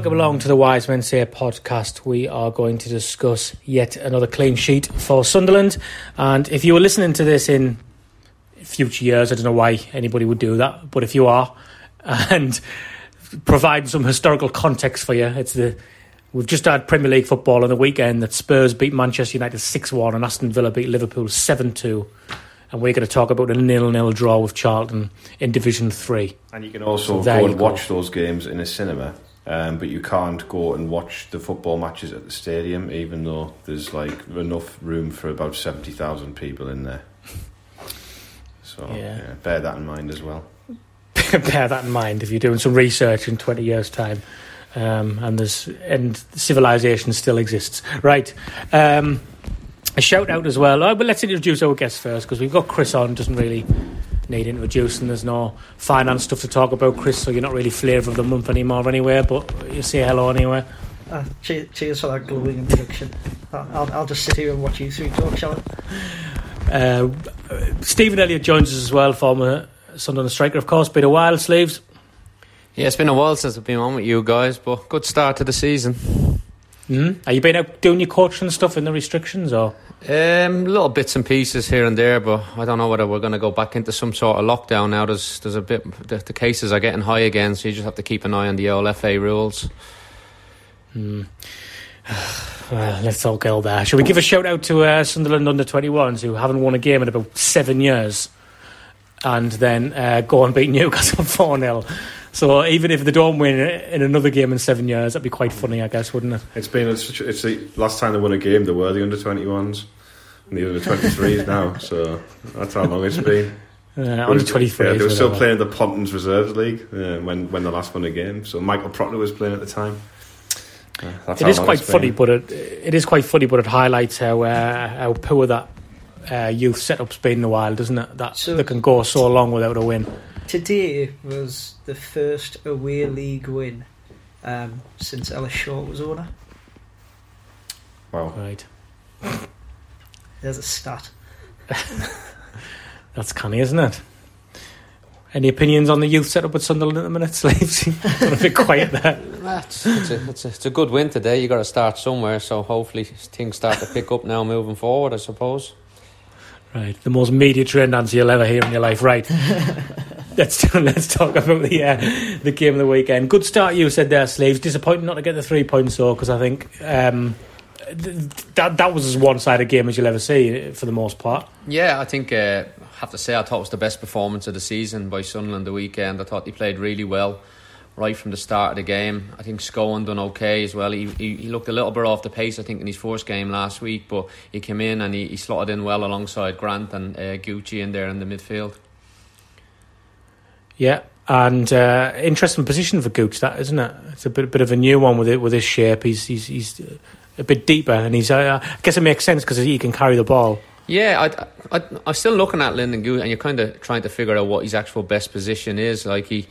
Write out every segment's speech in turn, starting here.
Welcome along to the Wise Men Say podcast. We are going to discuss yet another clean sheet for Sunderland. And if you were listening to this in future years, I don't know why anybody would do that, but if you are, and provide some historical context for you, it's the we've just had Premier League football on the weekend that Spurs beat Manchester United six one and Aston Villa beat Liverpool seven two. And we're going to talk about a nil-nil draw with Charlton in Division Three. And you can also So go and go. watch those games in a cinema, um, but you can't go and watch the football matches at the stadium, even though there's like enough room for about seventy thousand people in there. So Yeah. yeah. bear that in mind as well. bear that in mind if you're doing some research in 20 years time um, and there's and civilization still exists right um, a shout out as well oh, but let's introduce our guest first because we've got chris on doesn't really need introducing there's no finance stuff to talk about chris so you're not really flavour of the month anymore anyway but you say hello anyway Uh, cheers, cheers for that glowing introduction. I'll, I'll, I'll just sit here and watch you three talk, shall I? uh, Stephen Elliott joins us as well former Sunderland striker of course been a while sleeves Yeah, it's been a while since I've been on with you guys, but good start to the season. Mm Are you been out doing your coaching stuff in the restrictions or Um, little bits and pieces here and there, but I don't know whether we're going to go back into some sort of lockdown now. There's there's a bit the, the cases are getting high again, so you just have to keep an eye on the old FA rules. Well, let's all go there. Shall we give a shout out to uh, Sunderland under 21s who haven't won a game in about seven years and then uh, go and beat Newcastle 4 0? So even if they don't win in another game in seven years, that'd be quite funny, I guess, wouldn't it? It's been it's, it's the last time they won a game. They were the under twenty ones, and the under twenty threes now. So that's how long it's been. Uh, under 23. Yeah, they were still playing the Pontins Reserves League uh, when when they last won a game. So Michael Proctor was playing at the time. Uh, that's It how is long quite it's funny, but it, it is quite funny, but it highlights how uh, how poor that uh, youth setup's been in a while, doesn't it? That So- they can go so long without a win. Today was the first away league win um, since Ellis Short was owner. Wow. Right. There's a stat. That's canny, isn't it? Any opinions on the youth setup at Sunderland at the minute, Sleeves? Got a bit quiet there. That's it's a, it's, a, it's a good win today. You got to start somewhere, so hopefully things start to pick up now moving forward. I suppose. Right, the most media trained answer you'll ever hear in your life. Right, let's let's talk about the uh, the game of the weekend. Good start, you said there, Sleeves. Disappointing not to get the three points though, because I think um, th- that that was as one sided game as you'll ever see uh, for the most part. Yeah, I think uh, I have to say I thought it was the best performance of the season by Sunderland the weekend. I thought they played really well right from the start of the game. I think Scowen done okay as well. He, he, he looked a little bit off the pace, I think, in his first game last week, but he came in and he, he slotted in well alongside Grant and uh, Gucci in there in the midfield. Yeah, and uh, interesting position for Gooch, that isn't it? It's a bit bit of a new one with it with his shape. He's he's he's a bit deeper, and he's uh, I guess it makes sense because he can carry the ball. Yeah, I, I, I'm still looking at Lynden Gooch, and you're kind of trying to figure out what his actual best position is. Like he,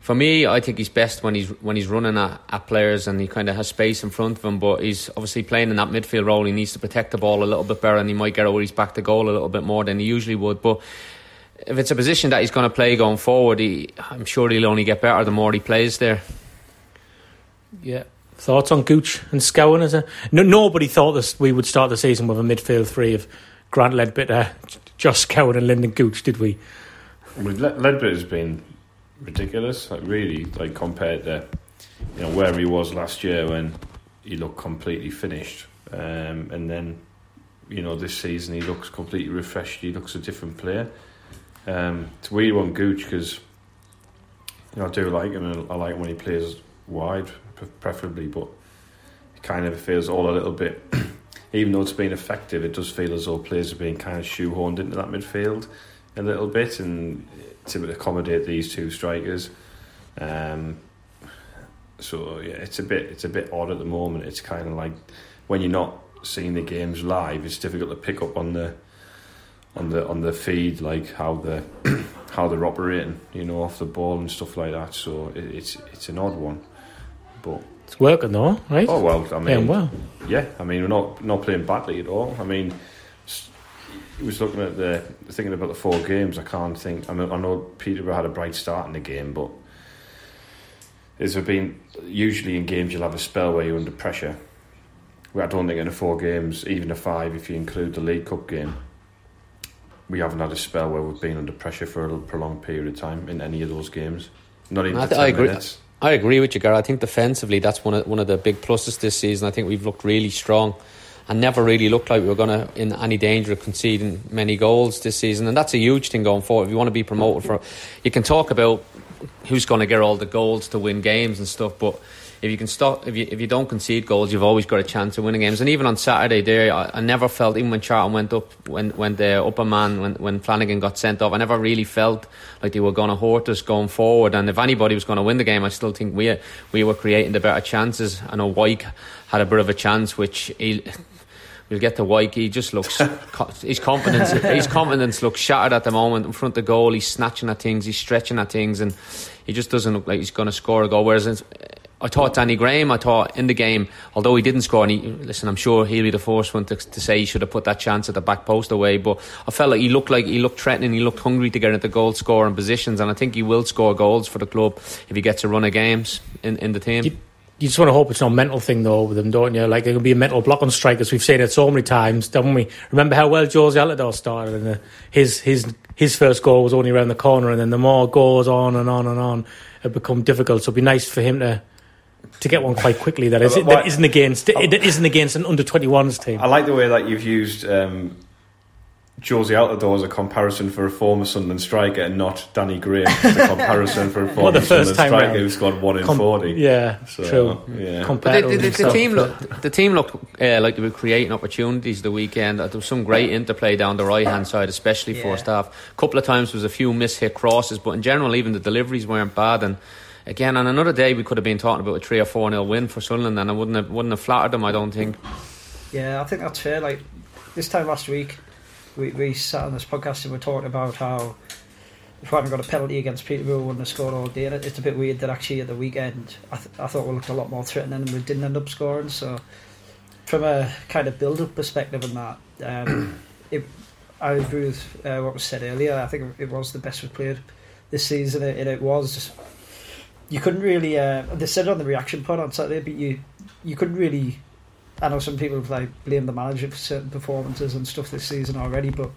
for me, I think he's best when he's when he's running at, at players and he kind of has space in front of him. But he's obviously playing in that midfield role. He needs to protect the ball a little bit better, and he might get over his back to goal a little bit more than he usually would. But if it's a position that he's going to play going forward, he, I'm sure he'll only get better the more he plays there. Yeah. Thoughts on Gooch and Scowen? As a no, nobody thought this we would start the season with a midfield three of Grant Leadbitter, Josh Scowen, and Lynden Gooch, did we? Well, Le- Leadbitter's been ridiculous. Like really, like compared to you know where he was last year when he looked completely finished, um, and then you know this season he looks completely refreshed. He looks a different player. Um, it's a weird one, Gooch, because you know I do like him. and I like when he plays wide, preferably, but it kind of feels all a little bit. even though it's been effective, it does feel as though players are being kind of shoehorned into that midfield a little bit, and to accommodate these two strikers. Um, so yeah, it's a bit it's a bit odd at the moment. It's kind of like when you're not seeing the games live, it's difficult to pick up on the on the on the feed like how the how they're operating, you know, off the ball and stuff like that. So it, it's it's an odd one, but it's working though, right? Oh well, I mean, yeah, well, yeah, I mean, we're not not playing badly at all. I mean, he was looking at the thinking about the four games. I can't think. I mean, I know Peterborough had a bright start in the game, but has there been usually in games you'll have a spell where you're under pressure. I don't think in the four games, even a five, if you include the League Cup game, we haven't had a spell where we've been under pressure for a prolonged period of time in any of those games. Not even I, th- I agree. Minutes. I agree with you, Gar. I think defensively, that's one of one of the big pluses this season. I think we've looked really strong and never really looked like we were going to in any danger of conceding many goals this season. And that's a huge thing going forward. If you want to be promoted for, you can talk about who's going to get all the goals to win games and stuff, but if you can stop, if you if you don't concede goals, you've always got a chance of winning games. And even on Saturday, there, I, I never felt even when Charlton went up, when when the upper man, when when Flanagan got sent off, I never really felt like they were going to hurt us going forward. And if anybody was going to win the game, I still think we we were creating the better chances. I know Wyke had a bit of a chance, which he We'll get to Wyke. He just looks his confidence. his confidence looks shattered at the moment in front of the goal. He's snatching at things. He's stretching at things, and he just doesn't look like he's going to score a goal. Whereas I thought Danny Graham, I thought in the game, although he didn't score, and he, listen, I'm sure he'll be the first one to, to say he should have put that chance at the back post away. But I felt like he looked like he looked threatening, he looked hungry to get into goal scoring positions, and I think he will score goals for the club if he gets a run of games in, in the team you just want to hope it's not a mental thing though with them, don't you? Like there can be a mental block on strikers. We've seen it so many times, don't we? Remember how well Jozy Altidore started, and the, his his his first goal was only around the corner, and then the more goes on and on and on, it become difficult. So it'd be nice for him to to get one quite quickly. That is, that isn't against it isn't against an under twenty ones team. I like the way that you've used um, Jozy Altidore as a comparison for a former Sunderland striker and not Danny Graham as a comparison for a former well, the first Sunderland striker who's got one in Com- 40. Yeah, so, true. Yeah. But the, the, the, team look, the team looked uh, like they were creating opportunities the weekend. There was some great interplay down the right hand side, especially yeah. first half. A couple of times there was a few mishit crosses, but in general, even the deliveries weren't bad. And again, on another day, we could have been talking about a 3 or 4 nil win for Sunderland, and I wouldn't have, wouldn't have flattered them, I don't think. Yeah, I think that's fair. Like this time last week, we, we sat on this podcast and we talked about how if we hadn't got a penalty against Peterborough, we wouldn't have scored all day. And it's a bit weird that actually at the weekend, I, th- I thought we looked a lot more threatening and we didn't end up scoring. So, from a kind of build up perspective and that, um, it, I agree with uh, what was said earlier. I think it was the best we've played this season, and it was. You couldn't really. Uh, they said it on the reaction pod on Saturday, but you you couldn't really I know some people have like blamed the manager for certain performances and stuff this season already, but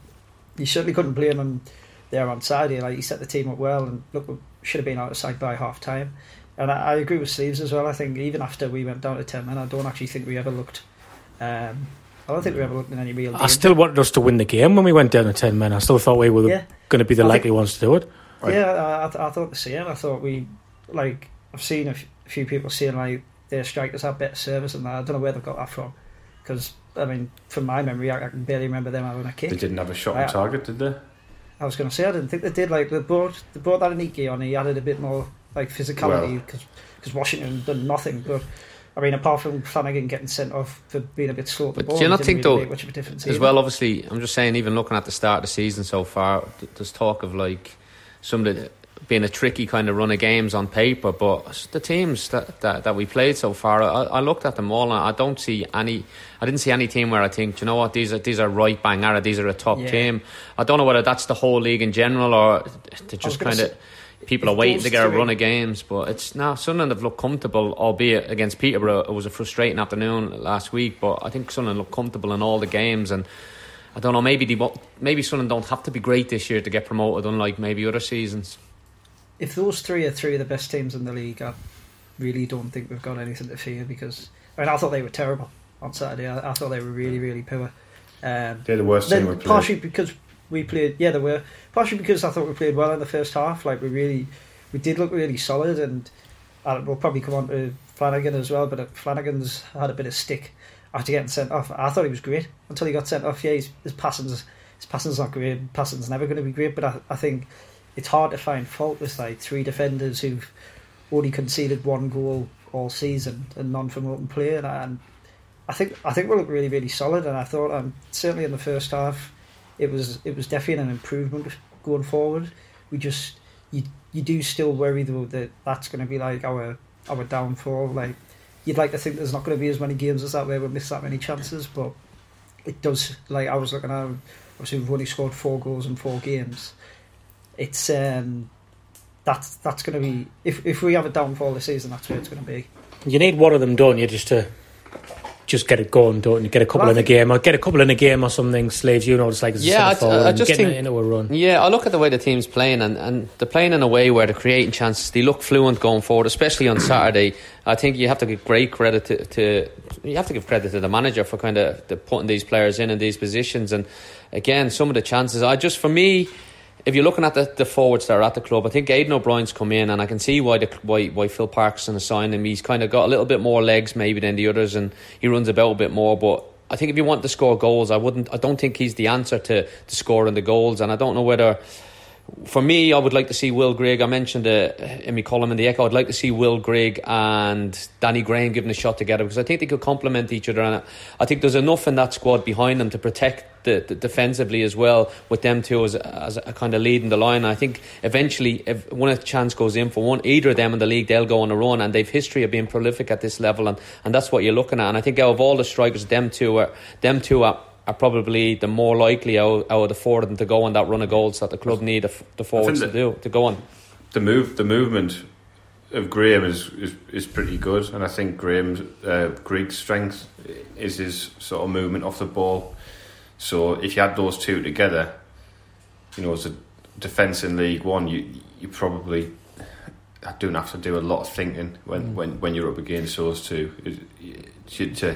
you certainly couldn't blame him there on Saturday. Like he set the team up well, and look, we should have been out of sight by half time. And I, I, agree with Sleeves as well. I think even after we went down to ten men, I don't actually think we ever looked. Um, I don't think we ever looked in any real. Danger. I still wanted us to win the game when we went down to ten men. I still thought we were yeah. going to be the I likely think, ones to do it. Right. Yeah, I, I, thought the same. I thought we like I've seen a few people saying like their strikers have better service than that. I don't know where they've got that from. Because, I mean, from my memory, I, I, can barely remember them having a kick. They didn't have a shot on target, did they? I was going to say, I didn't think they did. Like, they brought, they brought that Aneke on, he added a bit more, like, physicality, because well. Washington done nothing. But, I mean, apart from Flanagan getting sent off for being a bit slow but ball, do you not think, really though, much of a difference as either. well, obviously, I'm just saying, even looking at the start of the season so far, there's talk of, like, some of the being a tricky kind of run of games on paper, but the teams that, that, that we played so far, I, I, looked at them all and I don't see any. I didn't see any team where I think, you know what, these are these are right bang out, these are a top yeah. team. I don't know whether that's the whole league in general or to just kind of people are waiting to get a run of games. But it's now Sunderland have looked comfortable, albeit against Peterborough. It was a frustrating afternoon last week, but I think Sunderland looked comfortable in all the games and. I don't know. Maybe they, maybe Sunderland don't have to be great this year to get promoted, unlike maybe other seasons. If those three are three of the best teams in the league, I really don't think we've got anything to fear because I mean I thought they were terrible on Saturday. I, I thought they were really really poor. Um, They're the worst team we played. partially because we played, yeah, they were partially because I thought we played well in the first half. Like we really, we did look really solid, and uh, we'll probably come on to Flanagan as well. But Flanagan's had a bit of stick after getting sent off. I thought he was great until he got sent off. Yeah, his, his passing's his passing's not great. Passing's never going to be great. But I, I think it's hard to find fault with like three defenders who've only conceded one goal all season and none from open play. And, and I think I think we look really really solid. And I thought um, certainly in the first half it was it was definitely an improvement going forward. We just you you do still worry though that that's going to be like our our downfall. Like you'd like to think there's not going to be as many games as that where we miss that many chances, but it does. Like I was looking at, obviously we've only scored four goals in four games. It's um that's that's going to be if if we have a downfall this season, that's where it's going to be. You need one of them, don't you, just to just get it going, don't you? Get a couple Well, in a game, or get a couple in a game or something. Sleeves, you know, it's like Yeah, centre I- I just think- it into a run. Yeah, I look at the way the team's playing, and, and they're playing in a way where they're creating chances. They look fluent going forward, especially on Saturday. I think you have to give great credit to, to you have to give credit to the manager for kind of the putting these players in in these positions. And again, some of the chances. I just for me, if you're looking at the, the forwards that are at the club, I think Aiden O'Brien's come in, and I can see why the, why why Phil Parkinson assigned him. He's kind of got a little bit more legs maybe than the others, and he runs about a bit more. But I think if you want to score goals, I wouldn't. I don't think he's the answer to to scoring the goals, and I don't know whether. For me, I would like to see Will Grigg. I mentioned uh, in my column in the Echo. I'd like to see Will Grigg and Danny Graham giving a shot together because I think they could complement each other, and I think there's enough in that squad behind them to protect the, the defensively as well. With them two as, as a kind of leading the line, I think eventually, if a chance goes in for one, either of them in the league, they'll go on a run, and they've history of being prolific at this level, and, and that's what you're looking at. And I think out of all the strikers, them two are them two are. Are probably the more likely out, out of the four of them to go on that run of goals that the club need the, the forwards to do to go on. the move the movement of Graham is, is, is pretty good, and I think Graham's uh, strength is his sort of movement off the ball. So if you had those two together, you know, as a defence in League One, you you probably don't have to do a lot of thinking when, when, when you're up against those two. It- To, to,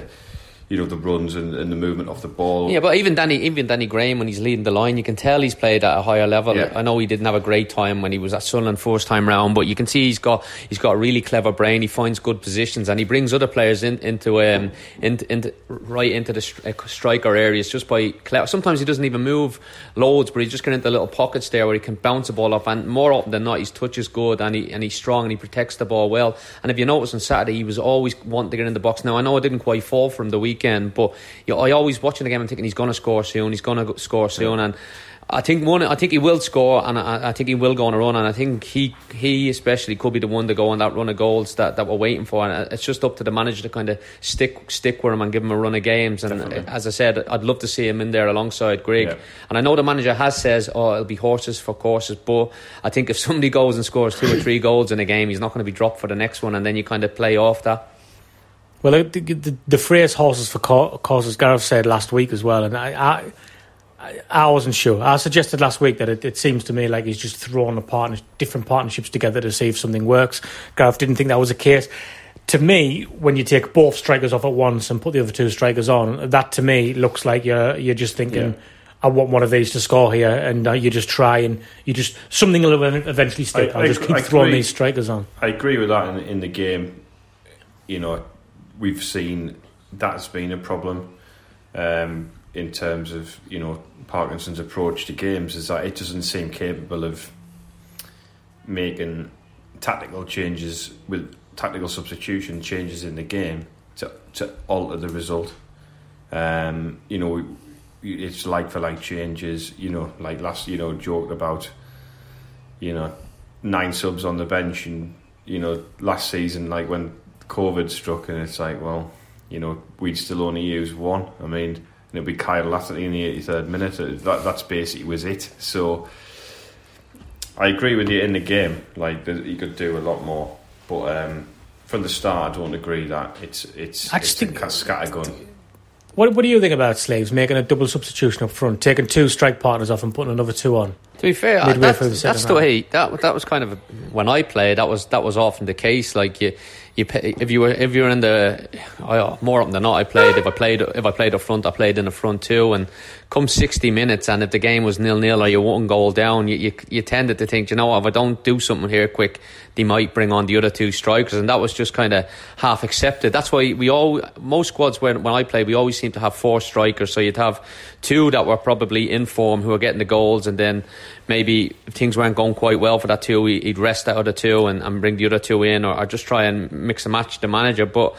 you know, the runs and, and the movement off the ball. Yeah, but even Danny, even Danny Graham, when he's leading the line, you can tell he's played at a higher level. Yeah. I know he didn't have a great time when he was at Sunderland first time round, but you can see he's got he's got a really clever brain. He finds good positions and he brings other players in, into um into, into right into the uh, striker areas just by clever. Sometimes he doesn't even move loads, but he just get into little pockets there where he can bounce the ball off. And more often than not, his touch is good and he and he's strong and he protects the ball well. And if you notice on Saturday, he was always wanting to get in the box. Now I know it didn't quite fall from the the weekend, but you know, I always watching the game and thinking he's going to score soon. He's going to score soon, and I think one. I think he will score, and I, I think he will go on a run. And I think he he especially could be the one to go on that run of goals that, that we're waiting for. And it's just up to the manager to kind of stick stick with him and give him a run of games. And Definitely. as I said, I'd love to see him in there alongside Grigg. Yeah. And I know the manager has says, "Oh, it'll be horses for courses." But I think if somebody goes and scores two or three goals in a game, he's not going to be dropped for the next one, and then you kind of play off that. Well, the, the, the phrase "horses for causes" Gareth said last week as well, and I, I, I, wasn't sure. I suggested last week that it, it seems to me like he's just throwing a partner, different partnerships together to see if something works. Gareth didn't think that was the case. To me, when you take both strikers off at once and put the other two strikers on, that to me looks like you're you're just thinking. Yeah. I want one of these to score here, and uh, you just try and you just something will eventually stick. I- I'll I just keep I throwing agree. these strikers on. I agree with that in, in the game. You know, we've seen that's been a problem um, in terms of you know Parkinson's approach to games is that it doesn't seem capable of making tactical changes with tactical substitution changes in the game to to alter the result. Um, you know, it's like for like changes. You know, like last you know joked about. You know, nine subs on the bench and you know last season like when covid struck and it's like well you know we'd still only use one. I mean and it'd be kyle Lafferty in the 83rd minute. That, that's basically was it. So i agree with you in the game. Like you could do a lot more. But um from the start i don't agree that it's it's I just it's think- a scattergun. What What do you think about Sleeves making a double substitution up front, taking two strike partners off and putting another two on? To be fair, that's, the that's the way that that was kind of when I played. That was that was often the case. Like you, you pay, if you were if you were in the I, more often than not, I played. If I played if I played up front, I played in the front too. And come sixty minutes, and if the game was nil nil or you one goal down, you, you you tended to think, you know, if I don't do something here quick, they might bring on the other two strikers, and that was just kind of half accepted. That's why we all most squads when when I played, we always seemed to have four strikers. So you'd have two that were probably in form who were getting the goals, and then maybe if things weren't going quite well for that two, he'd rest that other two and, and bring the other two in, or, or just try and mix and match the manager. But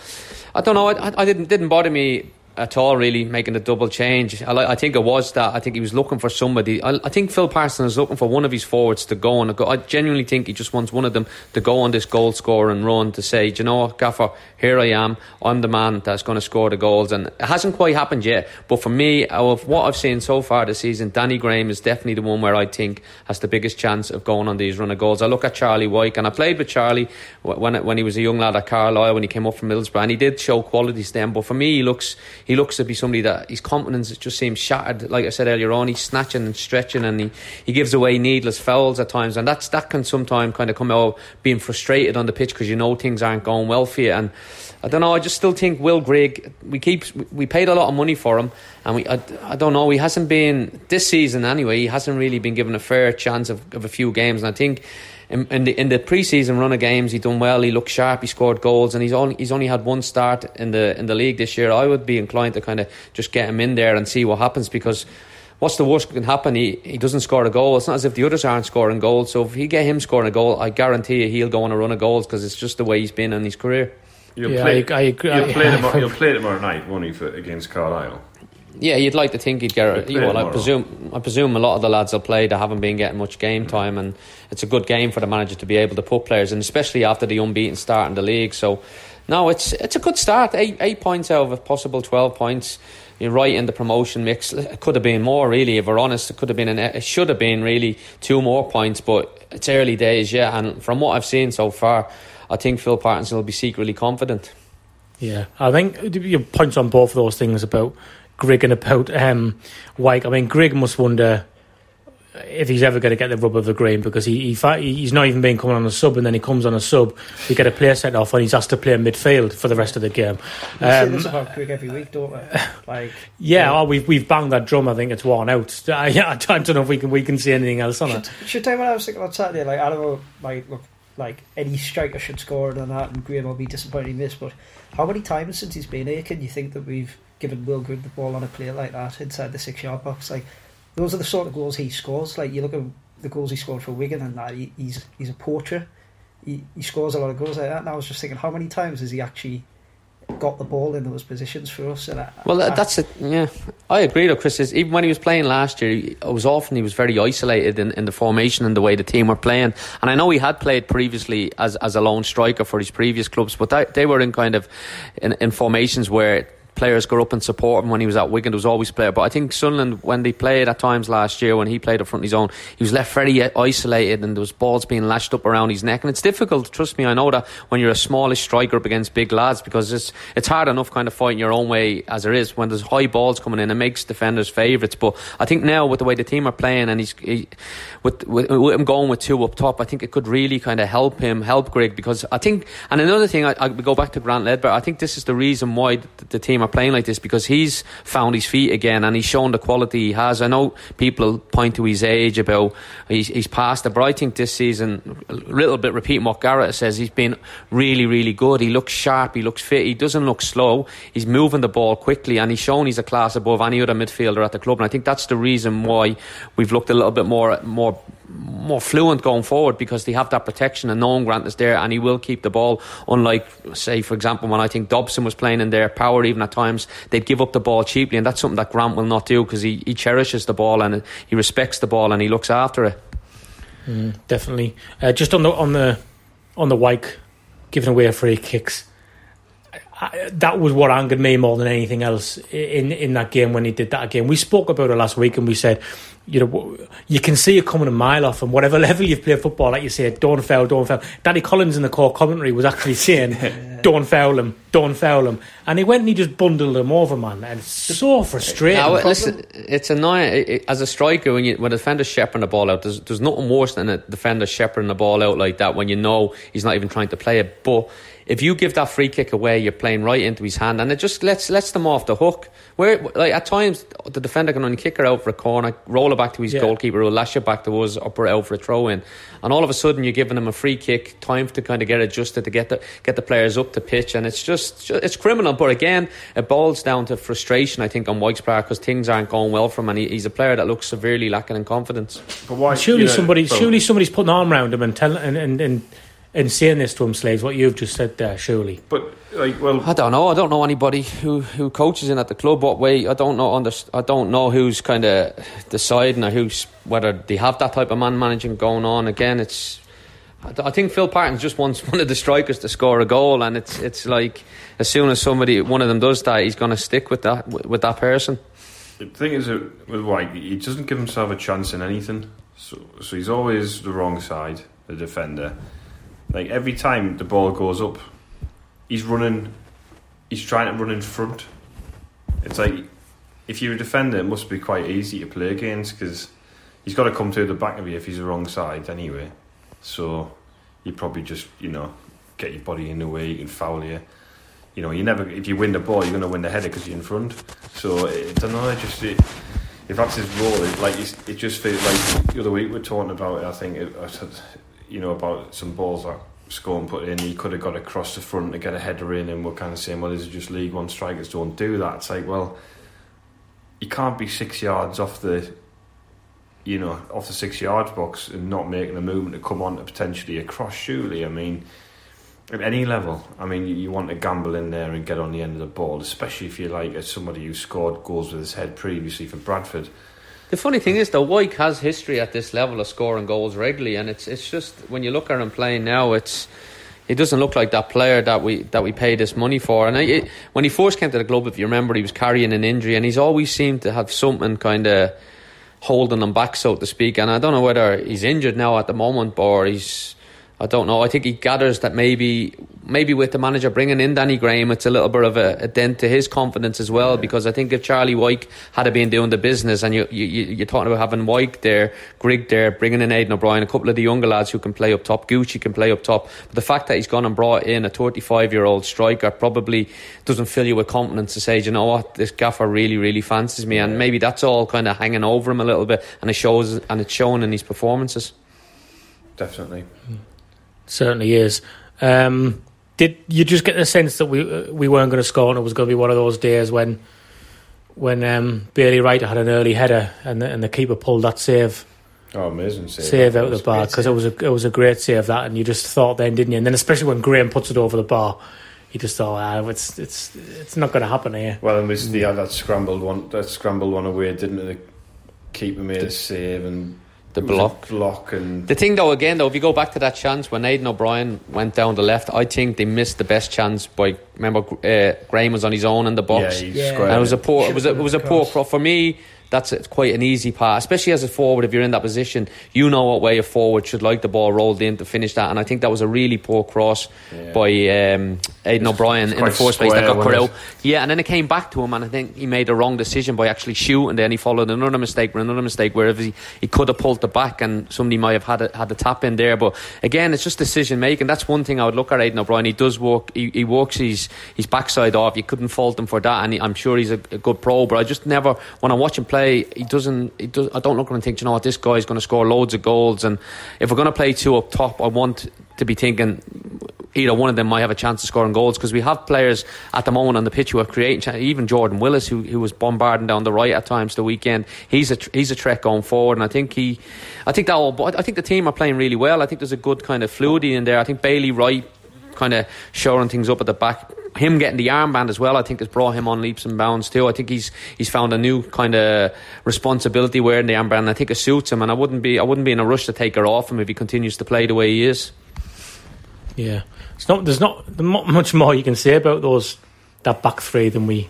I don't know. I, I didn't didn't bother me at all, really, making the double change. I, I, think it was that. I think he was looking for somebody. I, I, think Phil Parsons is looking for one of his forwards to go on. I genuinely think he just wants one of them to go on this goal score and run to say, you know what, Gaffer, here I am. I'm the man that's going to score the goals. And it hasn't quite happened yet. But for me, of what I've seen so far this season, Danny Graham is definitely the one where I think has the biggest chance of going on these run of goals. I look at Charlie Wyke, and I played with Charlie when when he was a young lad at Carlisle when he came up from Middlesbrough, and he did show qualities then. But for me, he looks he looks to be somebody that his confidence just seems shattered. Like I said earlier on, he's snatching and stretching, and he, he gives away needless fouls at times, and that's that can sometimes kind of come out being frustrated on the pitch because you know things aren't going well for you. And I don't know. I just still think Will Grigg. We keep we paid a lot of money for him, and we I, I don't know. He hasn't been this season anyway. He hasn't really been given a fair chance of, of a few games, and I think in, in the in the preseason run of games, he done well. He looked sharp. He scored goals, and he's only he's only had one start in the in the league this year. I would be inclined to kind of just get him in there and see what happens because. What's the worst that can happen? He he doesn't score a goal. It's not as if the others aren't scoring goals. So if he get him scoring a goal, I guarantee you he'll go on a run of goals because it's just the way he's been in his career. You'll Yeah, play, I- I agree. You'll I- play, tomorrow, you'll play tomorrow night, won't you, for, against Carlisle? Yeah, you'd like to think he'd get. He'll You play know, I presume. I presume a lot of the lads will play. They haven't been getting much game time, and it's a good game for the manager to be able to put players, and especially after the unbeaten start in the league. So, no, it's it's a good start. Eight eight points out of a possible twelve points. You're right in the promotion mix. It could have been more, really. If we're honest, it could have been. An, it should have been really two more points, but it's early days, yeah. And from what I've seen so far, I think Phil Parkinson will be secretly confident. Yeah, I think your points on both of those things about Grigg and about um, Wyke. I mean, Grigg must wonder if he's ever going to get the rub of the green because he, he he's not even been coming on a sub and then he comes on a sub. We get a player sent off and he's asked to play midfield for the rest of the game. We say Um, this about Grigg every week, don't we? Like, yeah, oh, we've we've banged that drum. I think it's worn out. I, I don't know if we can we can see anything else on it. should tell you what I was thinking on Saturday. Like, I don't know, like, look, like any striker should score and that, and Graham will be disappointed in this But how many times since he's been here can you think that we've given Will Good the ball on a play like that inside the six-yard box? Like, those are the sort of goals he scores. Like, you look at the goals he scored for Wigan and that, he, he's he's a portrait. He, he scores a lot of goals like that. And I was just thinking, how many times has he actually got the ball in those positions for us? And I, Well, I, that's it. Yeah, I agree. Though, Chris, is even when he was playing last year, he- it was often he was very isolated in, in the formation and the way the team were playing. And I know he had played previously as as a lone striker for his previous clubs, but that, they were in kind of in, in formations where. Players go up and support him when he was at Wigan. There was always player, but I think Sunderland when they played at times last year when he played up front of his own, he was left very uh, isolated and there was balls being lashed up around his neck. And it's difficult. Trust me, I know that when you're a smallish striker up against big lads because it's it's hard enough kind of fighting your own way as there is when there's high balls coming in. It makes defenders favourites. But I think now with the way the team are playing and he's he, with, with with him going with two up top, I think it could really kind of help him help Grigg because I think. And another thing, I, I go back to Grant Leadbitter. I think this is the reason why the, the team are playing like this because he's found his feet again and he's shown the quality he has. I know people point to his age about he's, he's past it, but I think this season, a little bit repeating what Gareth says, he's been really, really good. He looks sharp, he looks fit, he doesn't look slow. He's moving the ball quickly and he's shown he's a class above any other midfielder at the club. And I think that's the reason why we've looked a little bit more more more fluent going forward because they have that protection and knowing Grant is there and he will keep the ball. Unlike, say, for example, when I think Dobson was playing in their power, even at times they'd give up the ball cheaply, and that's something that Grant will not do because he, he cherishes the ball and he respects the ball and he looks after it. Definitely. Uh, just on the on the on the Wyke giving away free kicks. I, that was what angered me more than anything else in in that game when he did that again. We spoke about it last week and we said, you know, you can see it coming a mile off, and whatever level you've played football, like you say, don't fail, don't fail. Danny Collins in the core commentary was actually saying, don't foul him, don't foul him. And he went and he just bundled him over, man. And it's so frustrating. Now, listen, it's annoying as a striker when you when a defender's shepherding the ball out. There's, there's nothing worse than a defender shepherding the ball out like that when you know he's not even trying to play it. But if you give that free kick away, you're playing right into his hand, and it just lets lets them off the hook. Where like at times the defender can only kick her out for a corner, roll it back to his yeah. goalkeeper, who'll lash it back to us, or put it out for a throw in, and all of a sudden you're giving them a free kick, time to kind of get adjusted to get the get the players up to pitch, and it's just it's criminal. But again, it boils down to frustration, I think, on Wyke's part because things aren't going well for him, and he, he's a player that looks severely lacking in confidence. But why? Surely you know, somebody, surely somebody's putting an arm around him and tell and and. and in saying this to him, Sleeves, what you've just said there, surely. But like, well, I don't know. I don't know anybody who, who coaches in at the club. What way? I don't know. Under, I don't know who's kind of deciding or who's whether they have that type of man managing going on. Again, it's. I think Phil Parton just wants one of the strikers to score a goal, and it's it's like as soon as somebody one of them does that, he's going to stick with that with that person. The thing is with White, he doesn't give himself a chance in anything. So, so he's always the wrong side, the defender. Like every time the ball goes up, he's running. He's trying to run in front. It's like if you're a defender, it must be quite easy to play against because he's got to come to the back of you if he's the wrong side anyway. So you probably just you know get your body in the way. You can foul you. You know, you never. If you win the ball, you're going to win the header because you're in front. So I don't know. Just it, if that's his role, it, like it just feels like the other week we we're talking about. It, I think it, you know, about some balls that Scowen put in. He could have got across the front to get a header in, and we're kind of saying, well, is just League One strikers don't do that? It's like, well, you can't be six yards off the, you know, off the six yards box and not making a movement to come on to potentially across. Surely, I mean, at any level, I mean, you, you want to gamble in there and get on the end of the ball, especially if you're like somebody who scored goals with his head previously for Bradford the funny thing is, though, Wyke has history at this level of scoring goals regularly, and it's it's just when you look at him playing now, it's he doesn't look like that player that we that we pay this money for. And I, when he first came to the club, if you remember, he was carrying an injury, and he's always seemed to have something kind of holding him back, so to speak. And I don't know whether he's injured now at the moment or he's I don't know. I think he gathers that maybe maybe with the manager bringing in Danny Graham, it's a little bit of a, a dent to his confidence as well. Yeah. Because I think if Charlie Wyke had been doing the business, and you, you you're talking about having Wyke there, Grigg there, bringing in Aiden O'Brien, a couple of the younger lads who can play up top, Gucci can play up top. But the fact that he's gone and brought in a 35 year old striker probably doesn't fill you with confidence to say, you know what, this gaffer really really fancies me, and maybe that's all kind of hanging over him a little bit, and it shows and it's shown in his performances. Definitely. Mm certainly is. Um, did you just get the sense that we uh, we weren't going to score and it was going to be one of those days when when um, Bailey Wright had an early header and the, and the keeper pulled that save? Oh, amazing save! Save out of the bar because it was a it was a great save that, and you just thought then, didn't you? And then especially when Graham puts it over the bar, you just thought, ah, it's it's it's not going to happen here. Well, and we mm. had that scrambled one, that scrambled one away, didn't it? The keeper made a save and the block. block and the thing though again though if you go back to that chance when Aiden O'Brien went down the left I think they missed the best chance by remember uh, Graham was on his own in the box yeah, yeah. and it was a poor it was a, it was a poor cross for me that's quite an easy pass, especially as a forward. If you're in that position, you know what way a forward should like the ball rolled in to finish that. And I think that was a really poor cross yeah. by um, Aiden O'Brien in the first place that got. Yeah, and then it came back to him, and I think he made a wrong decision by actually shooting. Then he followed another mistake with another mistake, where he, he could have pulled the back, and somebody might have had a, had the tap in there. But again, it's just decision making. That's one thing I would look at Aiden O'Brien. He does walk, He, he works his his backside off. You couldn't fault him for that, and he, I'm sure he's a, a good pro. But I just never when I watch him play, he doesn't he does, I don't look at him and think, you know what, this guy's going to score loads of goals. And if we're going to play two up top, I want to be thinking either one of them might have a chance of scoring goals because we have players at the moment on the pitch who are creating. Even Jordan Willis, who, who was bombarding down the right at times the weekend, he's a he's a threat going forward. And I think he, I think that all, I think the team are playing really well. I think there's a good kind of fluidity in there. I think Bailey Wright kind of showing things up at the back. Him getting the armband as well, I think, has brought him on leaps and bounds too. I think he's he's found a new kind of responsibility wearing the armband. And I think it suits him, and I wouldn't be I wouldn't be in a rush to take her off him if he continues to play the way he is. Yeah, it's not. There's not much more you can say about those that back three than we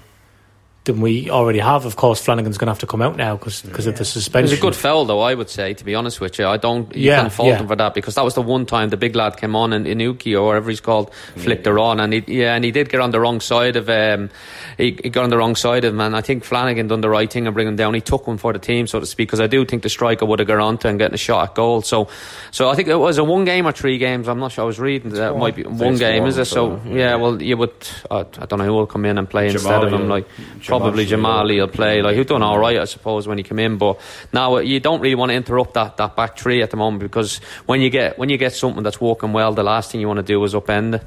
than we already have. Of course, Flanagan's going to have to come out now because because of the It suspension. was a good foul, though. I would say, to be honest with you, I don't. You Yeah, can't fault yeah. him for that because that was the one time the big lad came on and Inuki or whatever he's called flicked her on, and he, yeah, and he did get on the wrong side of. Um, he, he got on the wrong side of him, and I think Flanagan done the right thing and bring him down. He took one for the team, so to speak, because I do think the striker would have got onto and getting a shot at goal. So, so I think it was a one game or three games. I'm not sure. I was reading that it one. might be one game, one, is it? So so, yeah, yeah. well, you would. Uh, I don't know who will come in and play instead of him. will- Like Xhemajli probably will. Xhemajli will play. Like he's done all right, I suppose, when he came in. But now uh, you don't really want to interrupt that, that back three at the moment because when you get when you get something that's working well, the last thing you want to do is upend it.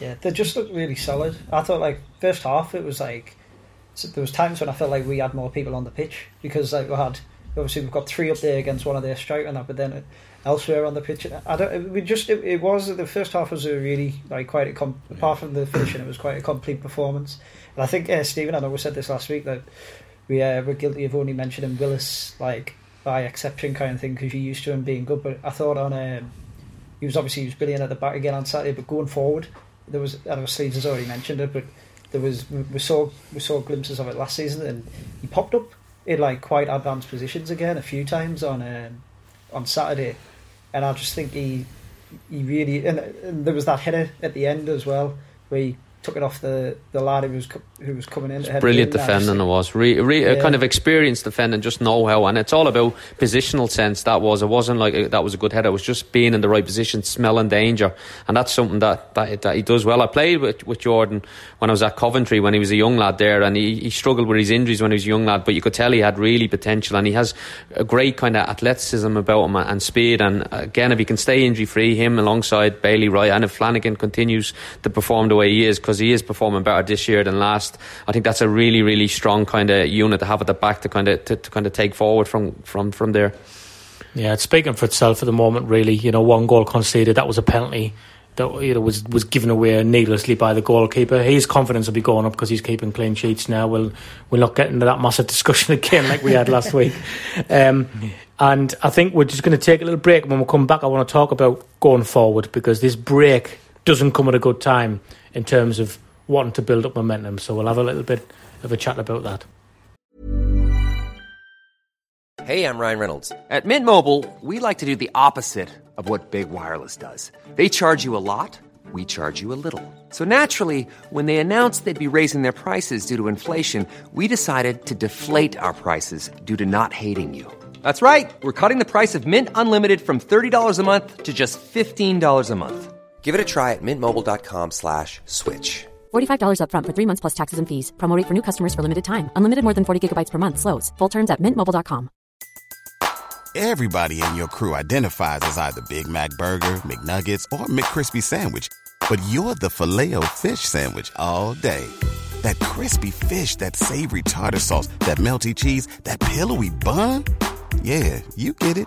Yeah, they just looked really solid. I thought like first half it was like there was times when I felt like we had more people on the pitch because like we had obviously we've got three up there against one of their striker now, but then elsewhere on the pitch I don't we just it, it was the first half was a really like quite a com- apart from the finishing it was quite a complete performance and I think uh, Stephen I know we said this last week that we uh, were guilty of only mentioning Willis like by exception kind of thing because you're used to him being good. But I thought on um, he was obviously he was brilliant at the back again on Saturday but going forward there was I know Sleeves has already mentioned it, but there was we we saw we saw glimpses of it last season, and he popped up in like quite advanced positions again a few times on um, on Saturday, and I just think he he really and, and there was that header at the end as well where he took it off the the lad who was who was coming in. Brilliant defending it was. Re, re, a Yeah. kind of experienced defending, just know how, and it's all about positional sense. That was. It wasn't like a, that was a good header. It was just being in the right position, smelling danger, and that's something that that, that he does well. I played with, with Jordan when I was at Coventry when he was a young lad there, and he, he struggled with his injuries when he was a young lad, but you could tell he had really potential, and he has a great kind of athleticism about him and speed. And again, if he can stay injury free, him alongside Bailey Wright, and if Flanagan continues to perform the way he is, because he is performing better this year than last, I think that's a really, really strong kind of unit to have at the back to kind of to, to kind of take forward from from from there. Yeah, it's speaking for itself at the moment. Really, you know, one goal conceded. That was a penalty that you know was was given away needlessly by the goalkeeper. His confidence will be going up because he's keeping clean sheets now. We'll we'll not get into that massive discussion again like we had last week. Um, and I think we're just going to take a little break. When we come back, I want to talk about going forward because this break doesn't come at a good time in terms of wanting to build up momentum. So we'll have a little bit of a chat about that. Hey, I'm Ryan Reynolds. At Mint Mobile, we like to do the opposite of what Big Wireless does. They charge you a lot, we charge you a little. So naturally, when they announced they'd be raising their prices due to inflation, we decided to deflate our prices due to not hating you. That's right. We're cutting the price of Mint Unlimited from $30 a month to just $15 a month. Give it a try at mintmobile.com slash switch. $45 upfront for three months plus taxes and fees. Promo rate for new customers for limited time. Unlimited more than 40 gigabytes per month. Slows. Full terms at mintmobile.com. Everybody in your crew identifies as either Big Mac Burger, McNuggets, or McCrispy Sandwich. But you're the filet fish Sandwich all day. That crispy fish, that savory tartar sauce, that melty cheese, that pillowy bun. Yeah, you get it.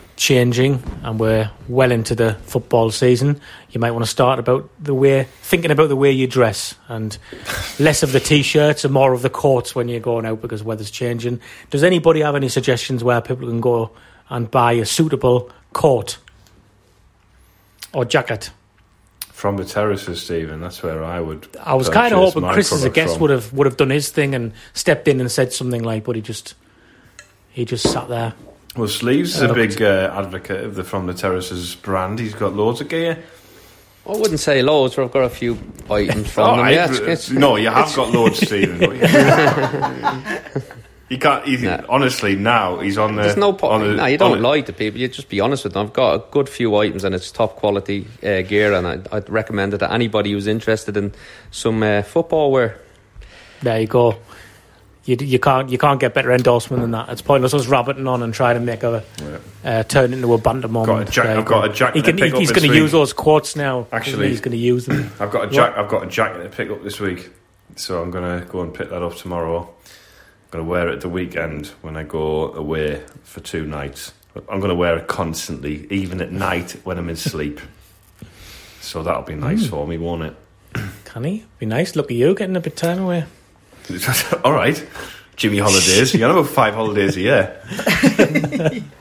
changing and we're well into the football season you might want to start about the way thinking about the way you dress and less of the t-shirts and more of the coats when you're going out because weather's changing does anybody have any suggestions where people can go and buy a suitable coat or jacket From the terraces, Stephen. That's where I would. I was kind of hoping Chris as a guest from. would have would have done his thing and stepped in and said something like but he just he just sat there Well, Sleeves is Uh, a big uh, advocate of the From the Terraces brand. He's got loads of gear. I wouldn't say loads, but I've got a few items from Oh, them. I- Yeah, it's- it's- no, you have got loads, Stephen. you- He can't. He, Nah. Honestly, now he's on the. There's no point. on the- No, you don't on lie to people. You just be honest with them. I've got a good few items and it's top quality uh, gear, and I, I'd recommend it to anybody who's interested in some uh, football wear. There you go. You, you can't you can't get better endorsement than that. It's pointless us rabbiting on and trying to make a uh, turn into a banter moment. Got a jack- I've got a jacket He can, to pick he's going to use those quotes now. Actually- he's going to use them. I've got a jack. I've got a jacket to pick up this week, so I'm gonna go and pick that up tomorrow. I'm gonna wear it the weekend when I go away for two nights. I'm gonna wear it constantly, even at night when I'm in sleep. So that'll be nice Mm. for me, won't it? Can he? Be nice. Look at you getting a bit time away. All right. Jimmy holidays. You got about five holidays a year.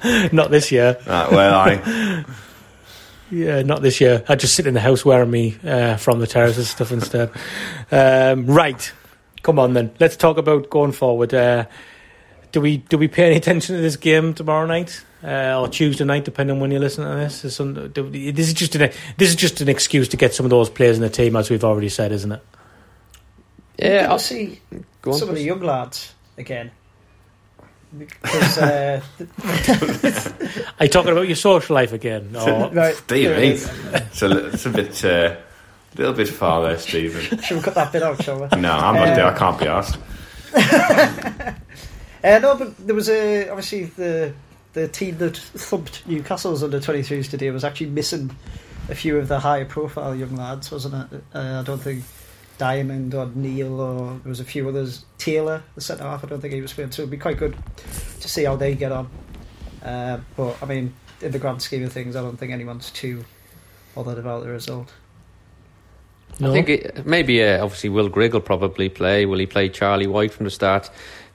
Not this year. Uh, well, I. Yeah, not this year. I just sit in the house wearing me uh, from the terraces stuff instead. Um, right, come on then. Let's talk about going forward. Uh, do we do we pay any attention to this game tomorrow night uh, or Tuesday night, depending on when you listen to this? Is some, do, this is just an this is just an excuse to get some of those players in the team, as we've already said, isn't it? Yeah, I'll I'll see Go on, some of the young lads again. Because uh, Are you talking about your social life again? Or, right, Dear there me. it is. It's a, it's a bit. Uh, little bit far there, Stephen. Should we cut that bit out, shall we? No, I'm not there. I can't be asked. Uh, no, but there was a obviously the the team that thumped Newcastle's under 23s today was actually missing a few of the higher profile young lads, wasn't it? Uh, I don't think Diamond or Neil or there was a few others. Taylor, the centre half, I don't think he was playing, so it'd be quite good to see how they get on. Uh, but I mean, in the grand scheme of things, I don't think anyone's too bothered about the result. no? I think it, maybe uh, obviously Will Grigg will probably play. Will he play Charlie Wyke from the start?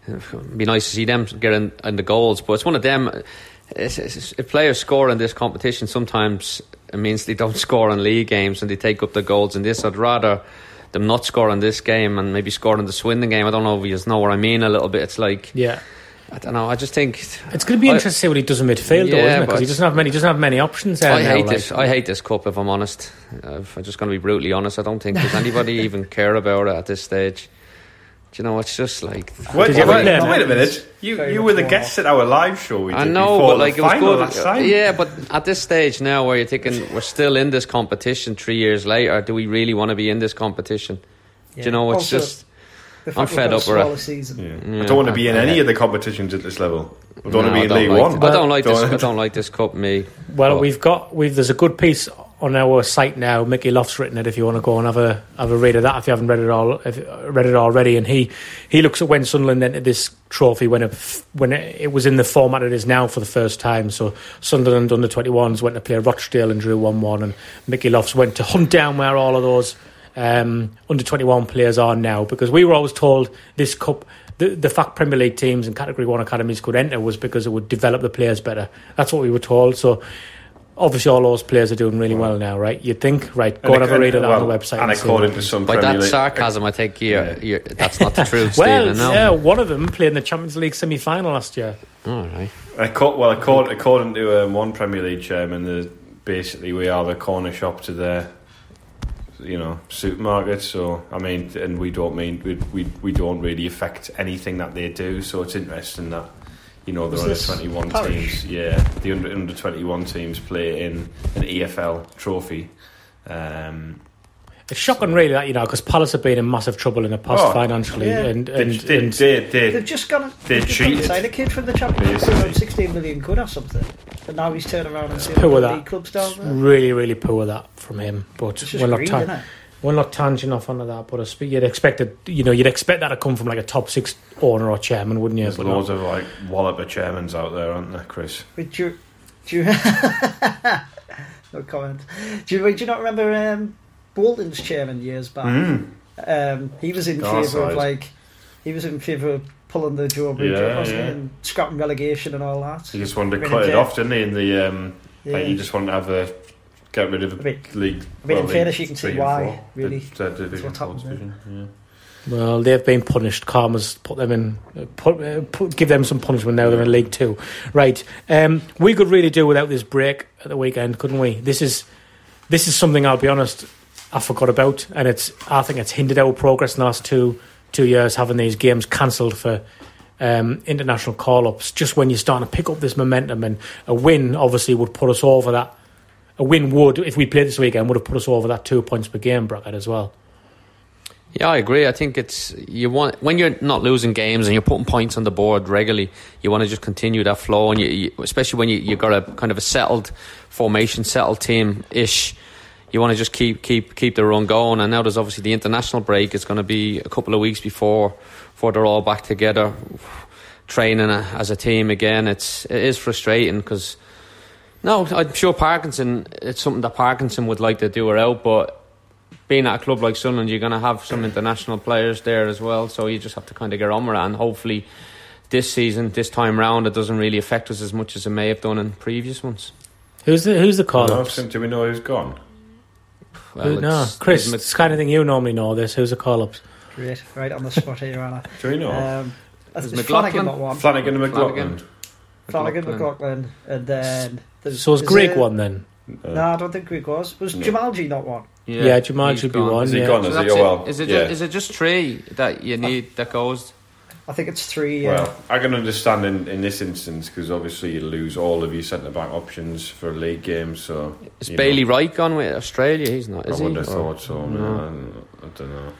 It'd be nice to see them get in, in the goals, but it's one of them. It's, it's, if players score in this competition, sometimes it means they don't score in league games and they take up the goals in this. I'd rather them not scoring this game and maybe score in the Swindon game. I don't know if you know what I mean a little bit. It's like yeah. I don't know. I just think It's going to be I- interesting to see what he does in midfield, though, Yeah, isn't it? Because he doesn't have many. Doesn't have many options I now, hate like- this. I hate this cup. If I'm honest, Uh, if I'm just going to be brutally honest. I don't think does anybody even care about it at this stage. Do you know? It's just like Wait, Did you ever wait, play it? wait a minute. You Very you were the more. guests at our live show we did I know, but like it was final good. Yeah, but at this stage now, where you're thinking we're still in this competition three years later, do we really want to be in this competition? Do you know? It's Also, just I'm fed up with it. season. Yeah. Yeah, I don't want to be in any I- of the competitions at this level. I don't no, want to be in League like, One. I don't like this. Don't- I don't like this cup. Me. Well, But- we've got we've there's a good piece on our site now. Mickey Loft's written it. If you want to go and have a have a read of that, if you haven't read it all, if, read it already, and he he looks at when Sunderland entered this trophy when it when it, it was in the format it is now for the first time. So Sunderland under 21s went to play Rochdale and drew one one, and Mickey Lofts went to hunt down where all of those um, under 21 players are now because we were always told this cup. The, the fact Premier League teams and Category 1 academies could enter was because it would develop the players better. That's what we were told. So obviously all those players are doing really well now, right? You'd think, right, go and have a read of that on the website. And and according to some By that sarcasm, I think you're, Yeah. you're, that's not the truth, well, Stephen. No. yeah, one of them played in the Champions League semi-final last year. All right. Acco- well, according, according to um, one Premier League chairman, the, basically we are the corner shop to their, you know, supermarket. So I mean, and we don't mean we we, we don't really affect anything that they do. So it's interesting that you know the under twenty one teams, yeah, the under under twenty one teams play in an EFL trophy. Um, It's shocking, really, that you know, because Palace have been in massive trouble in the past Oh, financially, yeah. and and, they, and they, they, They've just gone. They're They've just gone cheated. and a kid from the Championship for around 16 million quid or something. And now he's turning around and saying poor the that. league clubs down there. really, really poor that from him. But It's just we're not, greed, isn't it? We're not tangent off onto that. But I you'd expect it, you know, you'd expect that to come from like a top six owner or chairman, wouldn't you? there's But loads no. of like walloper chairmans out there, aren't there, Chris? But do, you- do you, no comment. Do you, do you not remember um, Bolton's chairman years back? Mm. Um, he was in Our favour of like he was in favour of pulling the Joe Bridge Yeah, yeah. And scrapping relegation and all that. He just wanted to Bring cut it it off, didn't he? In the um, Yeah. like he just wanted to have a get rid of the I mean- league. I mean, in well, fairness, you can see why, four. really. The third division, what's fourth happened division. Well, they've been punished. Karma's put them in, uh, put, uh, put, give them some punishment now. They're in League Two, right? Um, we could really do without this break at the weekend, couldn't we? This is this is something I'll be honest, I forgot about, and it's I think it's hindered our progress in the last two two years having these games cancelled for um, international call ups. Just when you're starting to pick up this momentum, and a win obviously would put us over that. A win would, if we played this weekend, would have put us over that two points per game bracket as well. Yeah, I agree. I think it's you want when you're not losing games and you're putting points on the board regularly. You want to just continue that flow, and you, you, especially when you you got a kind of a settled formation, settled team ish. You want to just keep keep keep the run going. And now there's obviously the international break. It's going to be a couple of weeks before before they're all back together, training uh, as a team again. It's it is frustrating because no, I'm sure Parkinson. It's something that Parkinson would like to do her out, but being at a club like Sunderland, you're going to have some international players there as well. So you just have to kind of get on with it, and hopefully, this season, this time round, it doesn't really affect us as much as it may have done in previous ones. Who's the who's the call No, ups? do we know who's gone? Well, no, it's- Chris. it's- It's the kind of thing you normally know. This who's the call ups? Great, right on the spot here, Anna. Do we know? Um, There's it's McLaughlin. Flanagan not one. Flanagan and McLaughlin. Flanagan. Flanagan, McLaughlin. McLaughlin, and then there's, So is is Grigg it- one then? No, I don't think Grigg was. Was No. Xhemajli not one? Yeah, Jamal he's should be gone. one. Is he yeah. gone? So Is he? Oh, it. well, Is it, yeah. just, is it just three that you need that goes? I think it's three. Yeah. Well, I can understand in, in this instance because obviously you lose all of your centre back options for a league game. So Is Bailey know, Wright gone with Australia? He's not, is I would he? have thought so. No. man. I, don't know.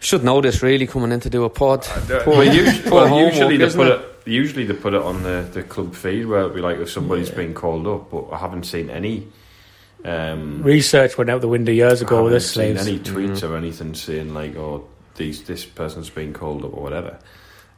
Should know this really coming in to do a pod. Poor- well, usually, poor well, usually they put it? It. Usually they put it on the, the club feed where it'll be like if somebody's been called up, but I haven't seen any. Um, Research went out the window years I ago with haven't this seen Sleeves. any tweets Mm-hmm. or anything saying like, "Oh, these this person's been called up" or whatever.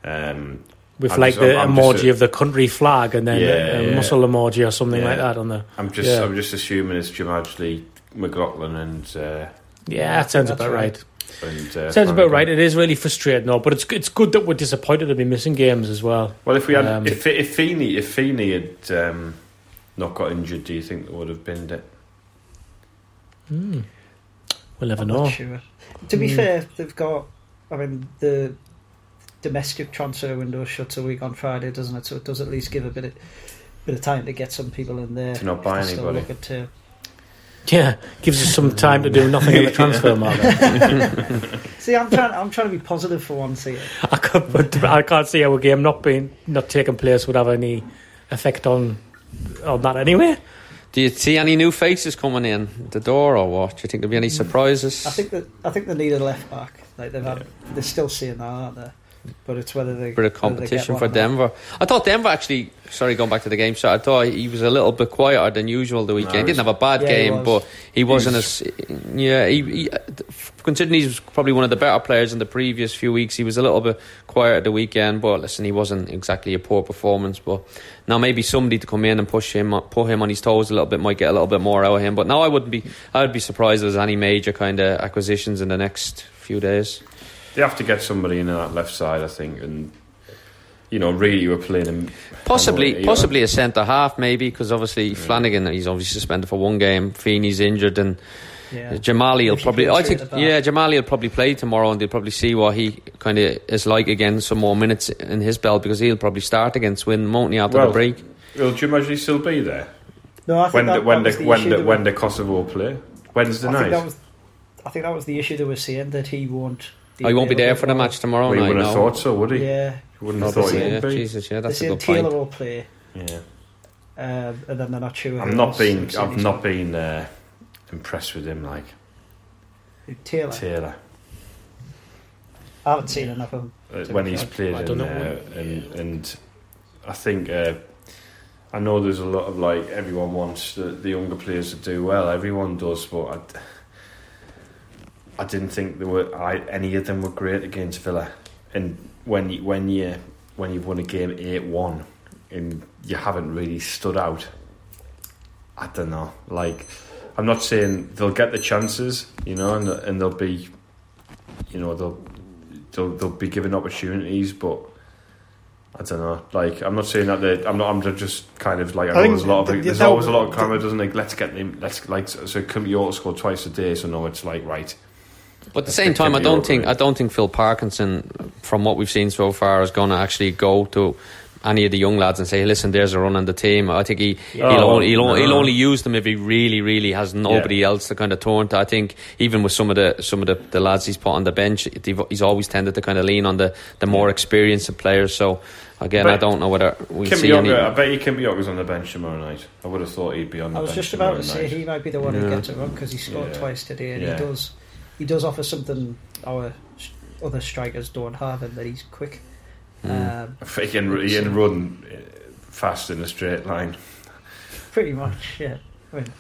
Um, with I'm like just- the I'm- I'm emoji a- of the country flag and then Yeah, a, yeah. muscle emoji or something Yeah. like that on the. I'm just Yeah. I'm just assuming it's Jim Xhemajli, McLaughlin, and uh, Yeah, that sounds about right. right. And uh, Sounds about right. It is really frustrating, though. But it's it's good that we're disappointed to be missing games as well. Well, if we had Um, if if Feeney if Feeney had um, not got injured, do you think there would have been it? Hmm. We'll never I'm know. not sure. To be Mm. fair, they've got. I mean, the domestic transfer window shuts a week on Friday, doesn't it? So it does at least give a bit of bit of time to get some people in there. To not buy If they're anybody. Looking to- Yeah, gives us some time to do nothing in the transfer market. See, I'm trying. I'm trying to be positive for once here. I can't, I can't see how a game not being not taking place would have any effect on on that anyway. Do you see any new faces coming in the door, or what? Do you think there'll be any hmm. surprises? I think that I think they need a left back. Like they've had, they're still seeing that, aren't they? But it's whether they bit of whether competition for or not. Denver. I thought Denver actually. Sorry, going back to the game. So I thought he was a little bit quieter than usual the weekend. No, he didn't have a bad Yeah, game, was. but he wasn't as. Yeah, he, he, considering he was probably one of the better players in the previous few weeks, he was a little bit quieter the weekend. But listen, he wasn't exactly a poor performance. But now maybe somebody to come in and push him, put him on his toes a little bit might get a little bit more out of him. But now I wouldn't be. I would be surprised if there's any major kind of acquisitions in the next few days. They have to get somebody in on that left side, I think, and you know, really, we're playing him. Possibly, I know, know, possibly a centre half, maybe because obviously Flanagan he's obviously suspended for one game. Feeney's injured, and Yeah. Xhemajli will probably. I think, yeah, Xhemajli will probably play tomorrow, and they'll probably see what he kind of is like again. Some more minutes in his belt because he'll probably start against Swindon, won't he, after Well, the break? Will Jumanji still be there No, I think when that, the, when that the, was the when issue the when the Kosovo play Wednesday I night? think that was. I think that was the issue they were saying that he won't. Oh, he won't be there for the match tomorrow well, you night. wouldn't have no. thought so, would he? Yeah, You wouldn't have thought but he yeah, would be. Jesus, yeah, that's a good Taylor point. will play, Yeah. um, and then they're not sure. I'm who not else. being They've I've not been uh, impressed with him like his- Taylor. Taylor I haven't seen enough of him. uh, when he's fair. played I in don't know. there, and and I think uh, I know there's a lot of like everyone wants the, the younger players to do well. Everyone does, but I, I didn't think there were I, any of them were great against Villa. And when you when you when you've won a game eight one and you haven't really stood out, I don't know. Like I'm not saying they'll get the chances, you know, and and they'll be, you know, they'll they'll, they'll be given opportunities, but I don't know. Like I'm not saying that they. I'm not. I'm just kind of like I I know think there's a lot of the- the- there's that- always a lot of clamour, doesn't it? Let's get them. Let's like so. so Kyoto score twice a day, so no, it's like right. But at the same time, I don't think it. I don't think Phil Parkinson, from what we've seen so far, is going to actually go to any of the young lads and say, "Listen, there's a run on the team." I think he Oh, he'll, only, he'll, no. he'll only use them if he really, really has nobody else to kind of turn to. I think even with some of the some of the, the lads he's put on the bench, he's always tended to kind of lean on the, the more experienced players. So again, But I don't know whether we see any. I bet you Kimpioka's on the bench tomorrow night. I would have thought he'd be on the bench I was bench just about to say night. he might be the one who gets it wrong because he scored Yeah. twice today, and Yeah. he does he does offer something our other strikers don't have, in that he's quick. Hmm. Um, He can, he can run uh, fast in a straight line. pretty much, yeah. I mean,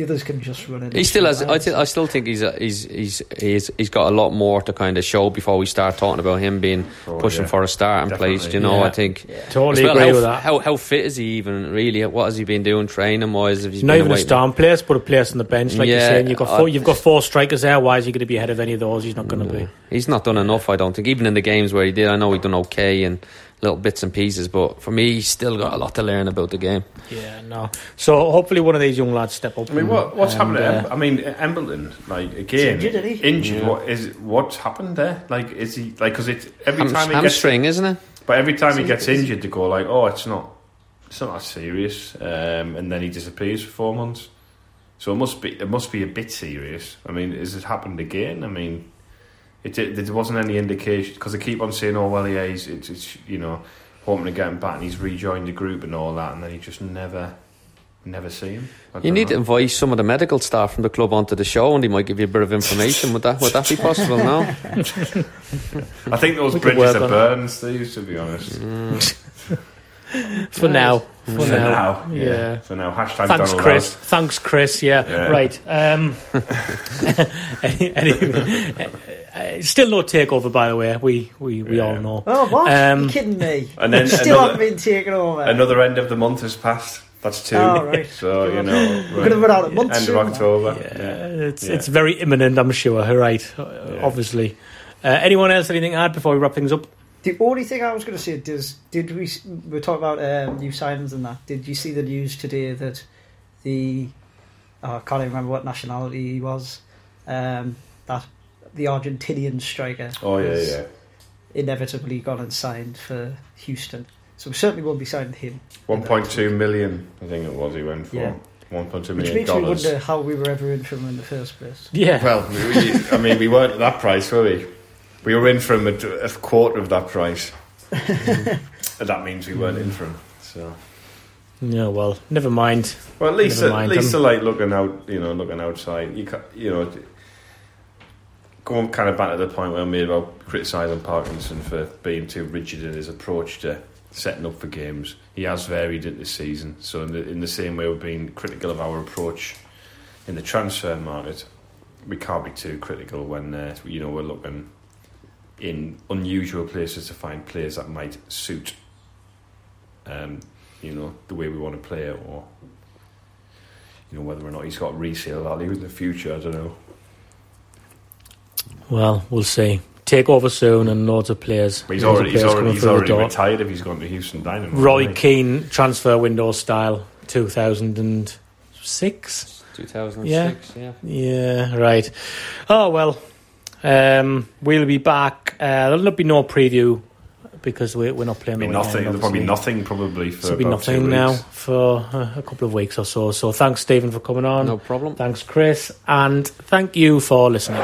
the others can just run in. He still has. I, th- I still think he's, a, he's he's he's he's got a lot more to kind of show before we start talking about him being Oh, pushing yeah. for a start and Definitely. place. You know, Yeah. I think Totally well, agree how, with that. How how fit is he even really? What has he been doing training wise? If Not been even a away- starting place, but a place on the bench, like you're saying. You've got I- four, you've got four strikers there. Why is he going to be ahead of any of those? He's not going to be. He's not done enough, I don't think. Even in the games where he did, I know he done okay and little bits and pieces, but for me, he's still got a lot to learn about the game. Yeah, no. So hopefully one of these young lads step up. I mean, what what's and, happened? uh, to Em- I mean, Embleton, like again, He's injured, isn't he? injured. What is what's happened there? Like, is he like? Because it every Ham- time he gets, hamstring, isn't it? but every time he gets injured, they go like, oh, it's not, it's not that serious, um, and then he disappears for four months. So it must be it must be a bit serious. I mean, has it happened again? I mean, it, it there wasn't any indication because they keep on saying, oh well, yeah, he's it's, it's you know hoping to get him back, and he's rejoined the group and all that, and then he just never. Never see him. I You don't need to invite some of the medical staff from the club onto the show, and he might give you a bit of information. would that would that be possible? now? I think those We bridges are on it. burned, Steve, to be honest. Mm. for now. For, For now. now. Yeah. For now. Hashtag Thanks, Donald Chris. House. Thanks, Chris. Yeah, Yeah. right. Um, anyway, uh, still no takeover, by the way. We we, we all know. Oh, what? Um, you kidding me? And then Still another- haven't been taken over. Another end of the month has passed. That's two. Oh, right. So, you know. We're going to run out of months End of soon, man. October. Yeah, Yeah. it's Yeah. it's very imminent. I'm sure. Right. uh, Obviously. Uh, anyone else? Anything to add before we wrap things up? The only thing I was going to say is, did we we were talking about um, new signings and that? Did you see the news today that the oh, I can't even remember what nationality he was, um, that the Argentinian striker Oh, yeah, has yeah. inevitably gone and signed for Houston. So we certainly won't be signing him, 1.2 million, I think it was, he went for. Yeah. 1.2 which million makes me dollars. wonder how we were ever in for him in the first place. Yeah. Well, we, I mean, we weren't at that price, were we? We were in for him at a quarter of that price. and that means we weren't in for him. So. yeah. Well, never mind. Well, at least, Never at least um, they're like looking out, you know, looking outside. You ca you know, going kind of back to the point where I made about criticising Parkinson for being too rigid in his approach to setting up for games. He has varied it this season. So in the, in the same way we've been critical of our approach in the transfer market, we can't be too critical when uh, you know we're looking in unusual places to find players that might suit, um, you know, the way we want to play it or you know whether or not he's got resale value in the future. I don't know. Well, we'll see. Take over soon, and loads of players. But he's loads of already he's players already, he's already retired if he's gone to Houston Dynamo. Roy hasn't? Keane transfer window style, two thousand and six. 2006, yeah. Yeah, right. Oh well, um, we'll be back. Uh, there'll be no preview because we, we're not playing. Be the nothing. weekend, There'll probably obviously. nothing probably for So be about two nothing now for uh, a couple of weeks or so. So thanks, Stephen, for coming on. No problem. Thanks, Chris, and thank you for listening.